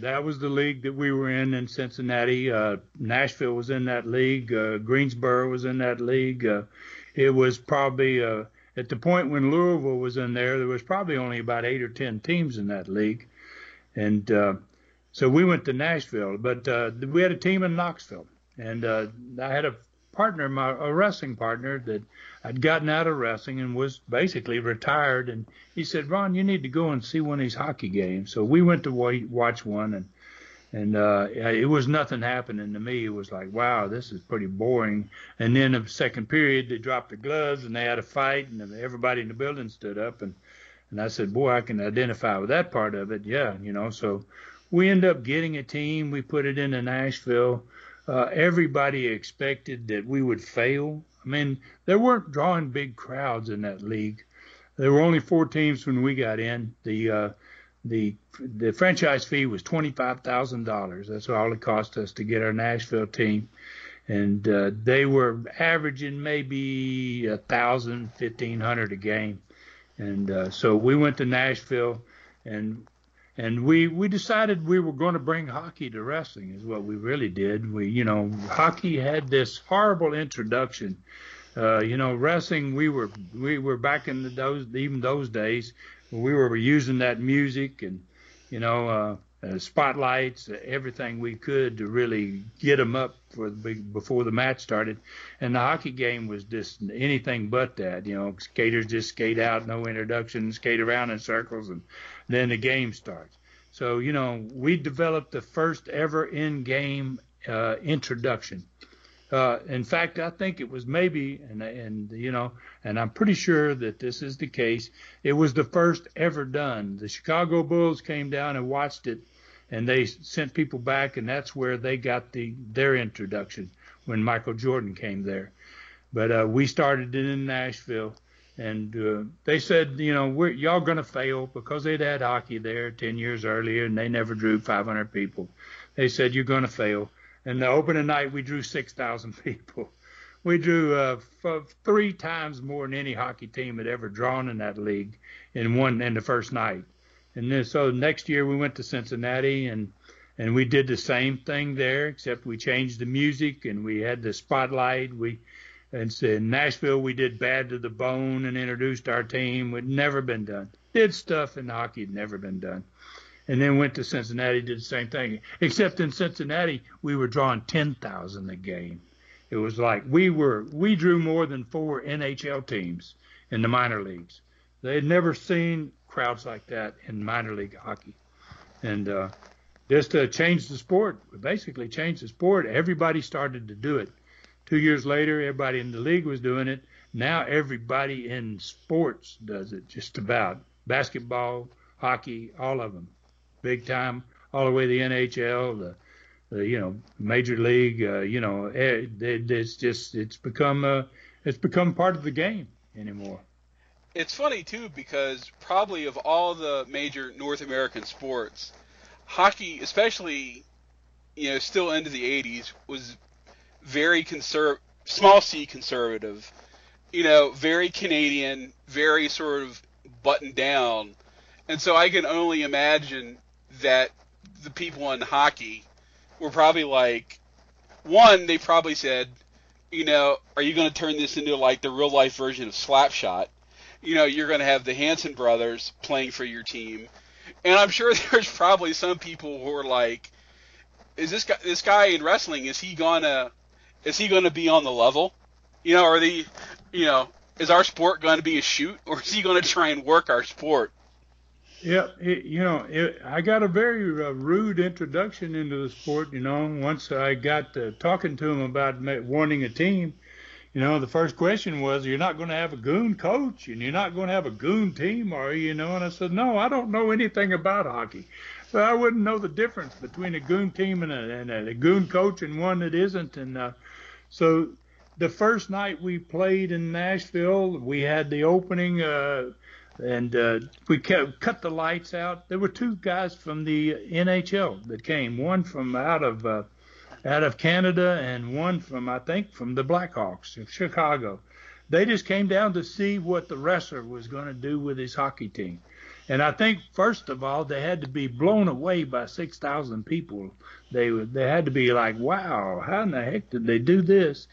That was the league that we were in in Cincinnati. Uh, Nashville was in that league. Uh, Greensboro was in that league. Uh, it was probably uh, at the point when Louisville was in there, there was probably only about eight or ten teams in that league. And uh, so we went to Nashville, but uh, we had a team in Knoxville, and I had a partner, my a wrestling partner that I'd gotten out of wrestling and was basically retired. And he said, "Ron, you need to go and see one of these hockey games." So we went to watch one, and and uh, it was nothing happening to me. It was like, wow, this is pretty boring. And then the second period, they dropped the gloves and they had a fight, and everybody in the building stood up and and I said, boy, I can identify with that part of it. Yeah, you know, so we end up getting a team. We put it into Nashville. Uh, everybody expected that we would fail. I mean, there weren't drawing big crowds in that league. There were only four teams when we got in. The uh, the the franchise fee was twenty five thousand dollars. That's all it cost us to get our Nashville team, and uh, they were averaging maybe a thousand, fifteen hundred a game. And uh, so we went to Nashville, and and we we decided we were going to bring hockey to wrestling is what we really did. We you know hockey had this horrible introduction. Uh, you know wrestling we were we were back in the, those even those days we were using that music and you know uh, uh, spotlights, everything we could to really get them up for the, before the match started. And the hockey game was just anything but that. You know, skaters just skate out, no introduction, skate around in circles, and then the game starts. So you know, we developed the first ever in-game uh, introduction. Uh, in fact, I think it was maybe, and, and you know, and I'm pretty sure that this is the case. It was the first ever done. The Chicago Bulls came down and watched it and they sent people back, and that's where they got the their introduction when Michael Jordan came there. But uh, we started it in Nashville, and uh, they said, you know, we're, y'all gonna fail because they'd had hockey there 10 years earlier, and they never drew 500 people. They said you're gonna fail. And the opening night we drew 6,000 people. We drew uh, f- three times more than any hockey team had ever drawn in that league in one in the first night. And then so next year we went to Cincinnati and and we did the same thing there, except we changed the music and we had the spotlight. We and said in Nashville we did bad to the bone and introduced our team. We'd never been done. Did stuff in hockey had never been done. And then went to Cincinnati, did the same thing. Except in Cincinnati, we were drawing ten thousand a game. It was like we were we drew more than four NHL teams in the minor leagues. They had never seen crowds like that in minor league hockey, and uh, just to change the sport, basically change the sport. Everybody started to do it. Two years later, everybody in the league was doing it. Now everybody in sports does it, just about. Basketball, hockey, all of them, big time, all the way to the NHL, the, you know major league. Uh, you know, it, it, it's just it's become uh, it's become part of the game anymore. It's funny too because probably of all the major North American sports, hockey, especially you know still into the 80s, was very conserv small c conservative, you know, very Canadian, very sort of buttoned down. And so I can only imagine that the people in hockey were probably like, one, they probably said, you know, are you going to turn this into like the real life version of Slapshot? You know, you're going to have the Hanson brothers playing for your team. And I'm sure there's probably some people who are like, is this guy, this guy in wrestling, is he going to is he going to be on the level? You know, are the, you know, is our sport going to be a shoot, or is he going to try and work our sport? Yeah, it, you know, it, I got a very uh, rude introduction into the sport. You know, once I got uh, talking to him about wanting a team, you know, the first question was, "You're not going to have a goon coach, and you're not going to have a goon team, are you?" You know, and I said, "No, I don't know anything about hockey, so I wouldn't know the difference between a goon team and a, and a, a goon coach and one that isn't." And uh, so the first night we played in Nashville, we had the opening, uh, and uh, we kept, cut the lights out. There were two guys from the NHL that came, one from out of uh, out of Canada and one from I think from the Blackhawks of Chicago. They just came down to see what the wrestler was going to do with his hockey team. And I think first of all they had to be blown away by 6,000 people. They they had to be like, wow, how in the heck did they do this?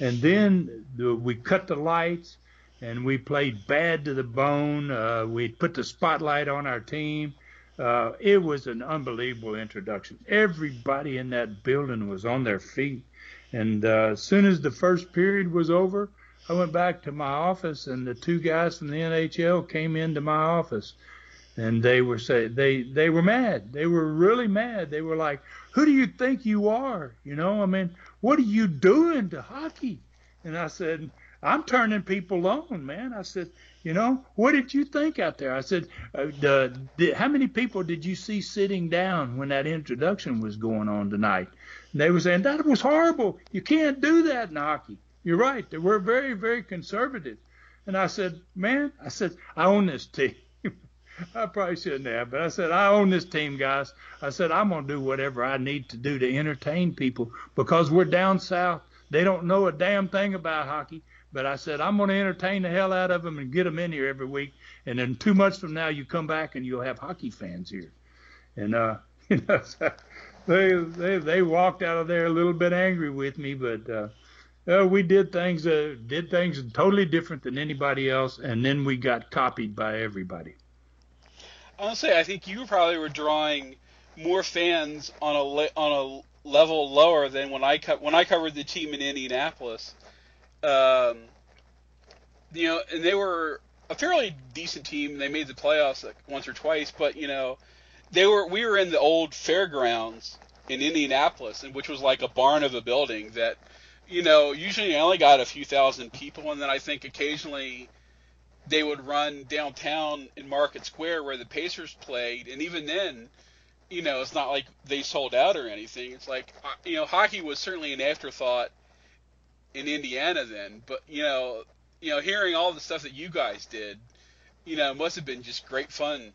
And then the, we cut the lights and we played bad to the bone. Uh, we put the spotlight on our team. Uh, it was an unbelievable introduction. Everybody in that building was on their feet. And uh, as soon as the first period was over, I went back to my office, and the two guys from the NHL came into my office and they were say they they were mad. They were really mad. They were like, "Who do you think you are? You know, I mean, what are you doing to hockey?" And I said, "I'm turning people on, man." I said, "You know, what did you think out there?" I said, uh, the, the, "How many people did you see sitting down when that introduction was going on tonight?" And they were saying that was horrible. You can't do that in hockey. You're right. Were very, very conservative. And I said, "Man," I said, "I own this team." I probably shouldn't have, but I said, I own this team, guys. I said, I'm going to do whatever I need to do to entertain people because we're down south. They don't know a damn thing about hockey. But I said, I'm going to entertain the hell out of them and get them in here every week. And then two months from now, you come back and you'll have hockey fans here. And, uh, you know, they, they, they walked out of there a little bit angry with me, but, uh, uh, we did things uh, did things totally different than anybody else, and then we got copied by everybody honestly, I think you probably were drawing more fans on a le- on a level lower than when I co- when I covered the team in Indianapolis. Um, you know, and they were a fairly decent team. They made the playoffs like once or twice, but you know, they were we were in the old fairgrounds in Indianapolis, and which was like a barn of a building that, you know, usually only got a few thousand people, and then I think occasionally they would run downtown in Market Square where the Pacers played, and even then, you know, it's not like they sold out or anything. It's like, uh, you know, hockey was certainly an afterthought in Indiana then, but you know, you know, hearing all the stuff that you guys did, you know, it must have been just great fun.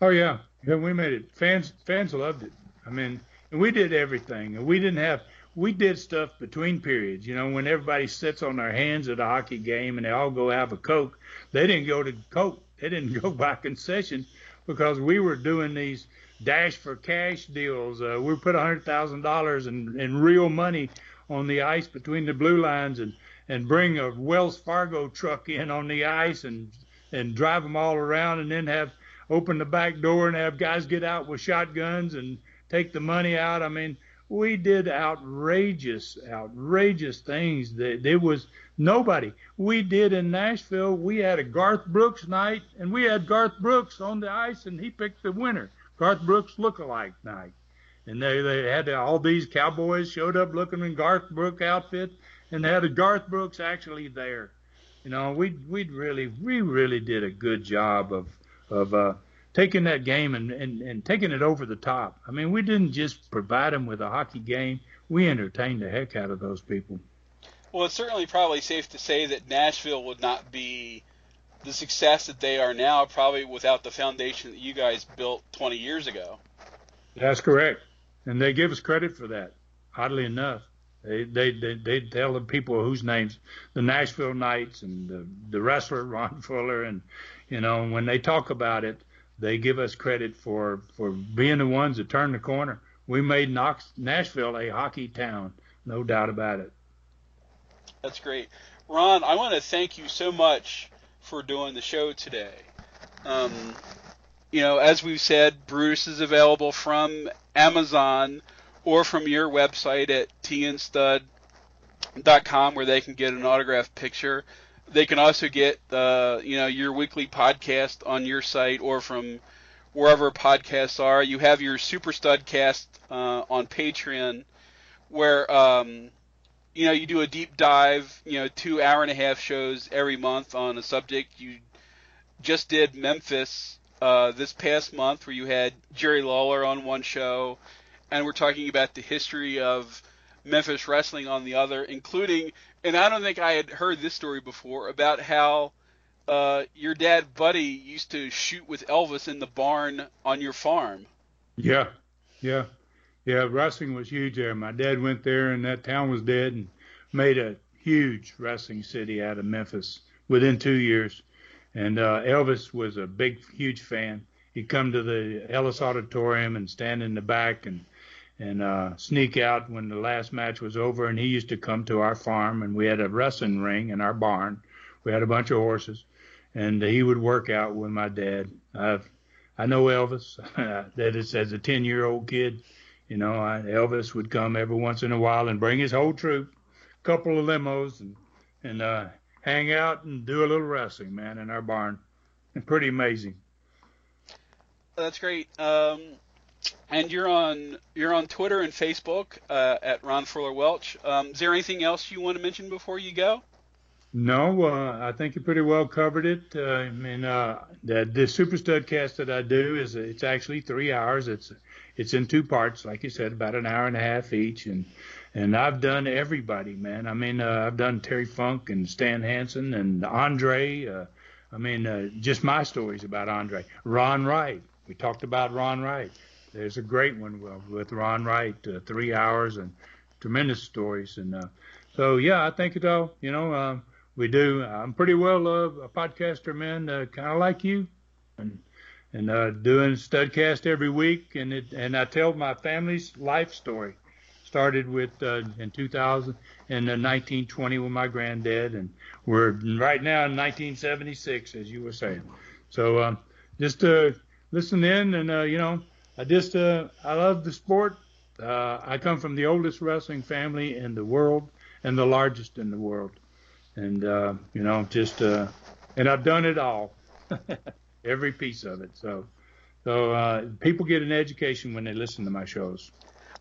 Oh yeah, yeah, we made it. Fans, fans loved it. I mean, and we did everything, and we didn't have we did stuff between periods. You know, when everybody sits on their hands at a hockey game and they all go have a Coke, they didn't go to Coke. They didn't go by concession because we were doing these dash for cash deals. Uh, we put a hundred thousand dollars in in real money on the ice between the blue lines, and and bring a Wells Fargo truck in on the ice and and drive them all around, and then have open the back door and have guys get out with shotguns and take the money out. I mean, we did outrageous, outrageous things. There was nobody. We did in Nashville. We had a Garth Brooks night, and we had Garth Brooks on the ice, and he picked the winner. Garth Brooks look-alike night, and they they had all these cowboys showed up looking in Garth Brooks outfit, and they had a Garth Brooks actually there. You know, we we really we really did a good job of of uh, taking that game and, and, and taking it over the top. I mean, we didn't just provide them with a hockey game, we entertained the heck out of those people. Well, it's certainly probably safe to say that Nashville would not be the success that they are now, probably without the foundation that you guys built 20 years ago. That's correct, and they give us credit for that. Oddly enough, they they they, they tell the people whose names, the Nashville Knights and the the wrestler Ron Fuller, and you know when they talk about it, they give us credit for for being the ones that turned the corner. We made Knox, Nashville a hockey town, no doubt about it. That's great, Ron. I want to thank you so much for doing the show today. Um, you know, as we've said, Brutus is available from Amazon or from your website at tianstud.com where they can get an autographed picture. They can also get uh, you know your weekly podcast on your site or from wherever podcasts are. You have your Super Studcast uh, on Patreon, where um, you know you do a deep dive, you know, two hour and a half shows every month on a subject. You just did Memphis uh, this past month, where you had Jerry Lawler on one show, and we're talking about the history of Memphis wrestling on the other, including and I don't think I had heard this story before about how uh, your dad Buddy used to shoot with Elvis in the barn on your farm. Yeah, yeah, yeah. Wrestling was huge there. My dad went there, and that town was dead, and made a huge wrestling city out of Memphis within two years. And uh, Elvis was a big, huge fan. He'd come to the Ellis Auditorium and stand in the back and and uh, sneak out when the last match was over. And he used to come to our farm, and we had a wrestling ring in our barn. We had a bunch of horses, and he would work out with my dad. I've, I know Elvis. that is as a 10 year old kid. You know, I, Elvis would come every once in a while and bring his whole troop, couple of limos, and and uh, hang out and do a little wrestling, man, in our barn. Pretty amazing. That's great. Um, and you're on you're on Twitter and Facebook uh, at Ron Fuller Welch. Um, is there anything else you want to mention before you go? No, uh, I think you pretty well covered it. Uh, I mean, uh, the, the Super Studcast that I do is it's actually three hours. It's it's in two parts, like you said, about an hour and a half each, and and I've done everybody, man. I mean, uh, I've done Terry Funk and Stan Hansen and Andre. Uh, I mean, uh, just my stories about Andre. Ron Wright. We talked about Ron Wright. There's a great one with Ron Wright, uh, three hours and tremendous stories. And uh, so, yeah, I think it all, you know, uh, we do. I'm pretty well uh, a podcaster, man, uh, kind of like you, and and uh, doing Studcast every week. And it and I tell my family's life story. Started with uh, in 2000 in 1920 with my granddad, and we're right now in 1976, as you were saying. So um, just uh, listen in, and uh, you know, I just uh, I love the sport. Uh, I come from the oldest wrestling family in the world and the largest in the world, and uh, you know just uh, and I've done it all, every piece of it. So so uh, people get an education when they listen to my shows.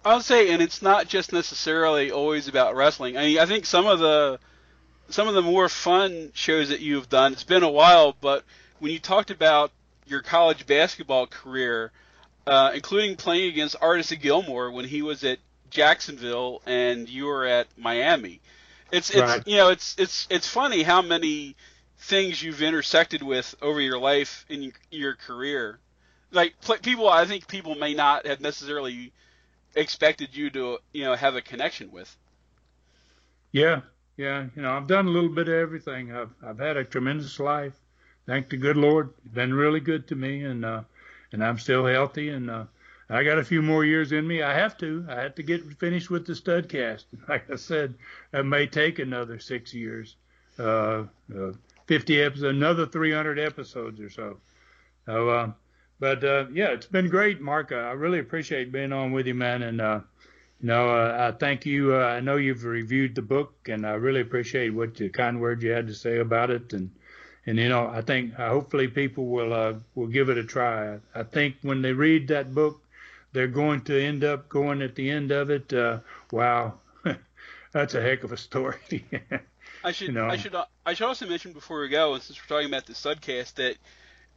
I'll say, and it's not just necessarily always about wrestling. I mean, I think some of the some of the more fun shows that you've done. It's been a while, but when you talked about your college basketball career uh, including playing against Artis Gilmore when he was at Jacksonville and you were at Miami. It's it's right. you know it's it's it's funny how many things you've intersected with over your life in your career. Like people, I think people may not have necessarily expected you to you know have a connection with. Yeah, yeah. You know, I've done a little bit of everything. I've I've had a tremendous life. Thank the good Lord. Been really good to me, and uh, and I'm still healthy. And uh, I got a few more years in me. I have to. I have to get finished with the Studcast. Like I said, that may take another six years. Uh, uh, 50 episodes, another 300 episodes or so. So, uh, but uh, yeah, it's been great, Mark. I really appreciate being on with you, man. And uh, you know, uh, I thank you. Uh, I know you've reviewed the book, and I really appreciate what the kind words you had to say about it. And and you know, I think uh, hopefully people will uh, will give it a try. I think when they read that book, they're going to end up going at the end of it. Uh, wow, that's a heck of a story. I should you know. I should I should also mention before we go, and since we're talking about the Studcast, that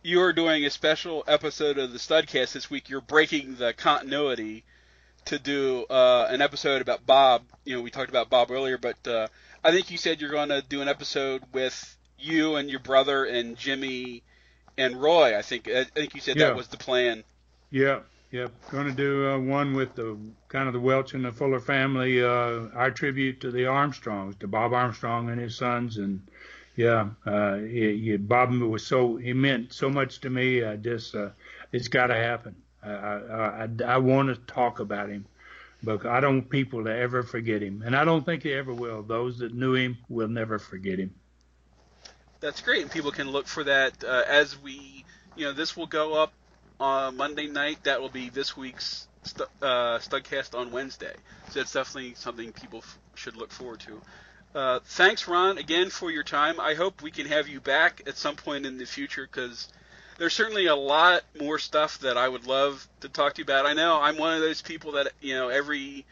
you are doing a special episode of the Studcast this week. You're breaking the continuity to do uh, an episode about Bob. You know, we talked about Bob earlier, but uh, I think you said you're going to do an episode with you and your brother and Jimmy and Roy. I think I think you said yeah. that was the plan. Yeah, yeah. Going to do uh, one with the kind of the Welch and the Fuller family. Uh, our tribute to the Armstrongs, to Bob Armstrong and his sons, and yeah, uh, Bob was so he meant so much to me. I just uh, it's got to happen. I I, I, I want to talk about him. But I don't want people to ever forget him, and I don't think they ever will. Those that knew him will never forget him that's great, and people can look for that uh, as we, you know, this will go up on Monday night. That will be this week's stu- uh, Studcast on Wednesday. So that's definitely something people f- should look forward to. Uh, thanks, Ron, again for your time. I hope we can have you back at some point in the future because there's certainly a lot more stuff that I would love to talk to you about. I know I'm one of those people that you know every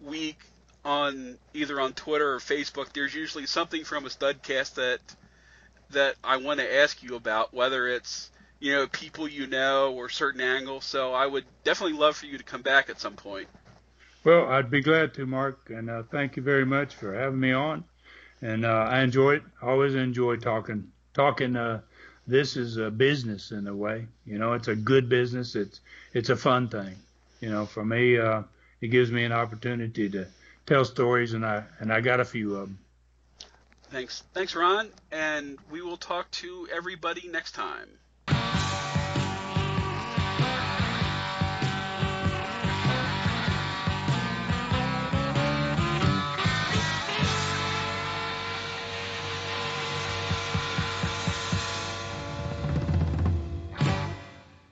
week on either on Twitter or Facebook, there's usually something from a Studcast that that I want to ask you about, whether it's you know people you know or certain angles. So I would definitely love for you to come back at some point. Well, I'd be glad to, Mark, and uh, thank you very much for having me on. And uh, I enjoy it. Always enjoy talking. Talking. Uh, this is a business in a way. You know, it's a good business. It's it's a fun thing. You know, for me, uh, it gives me an opportunity to tell stories, and I and I got a few of them. Thanks. Thanks, Ron. And we will talk to everybody next time.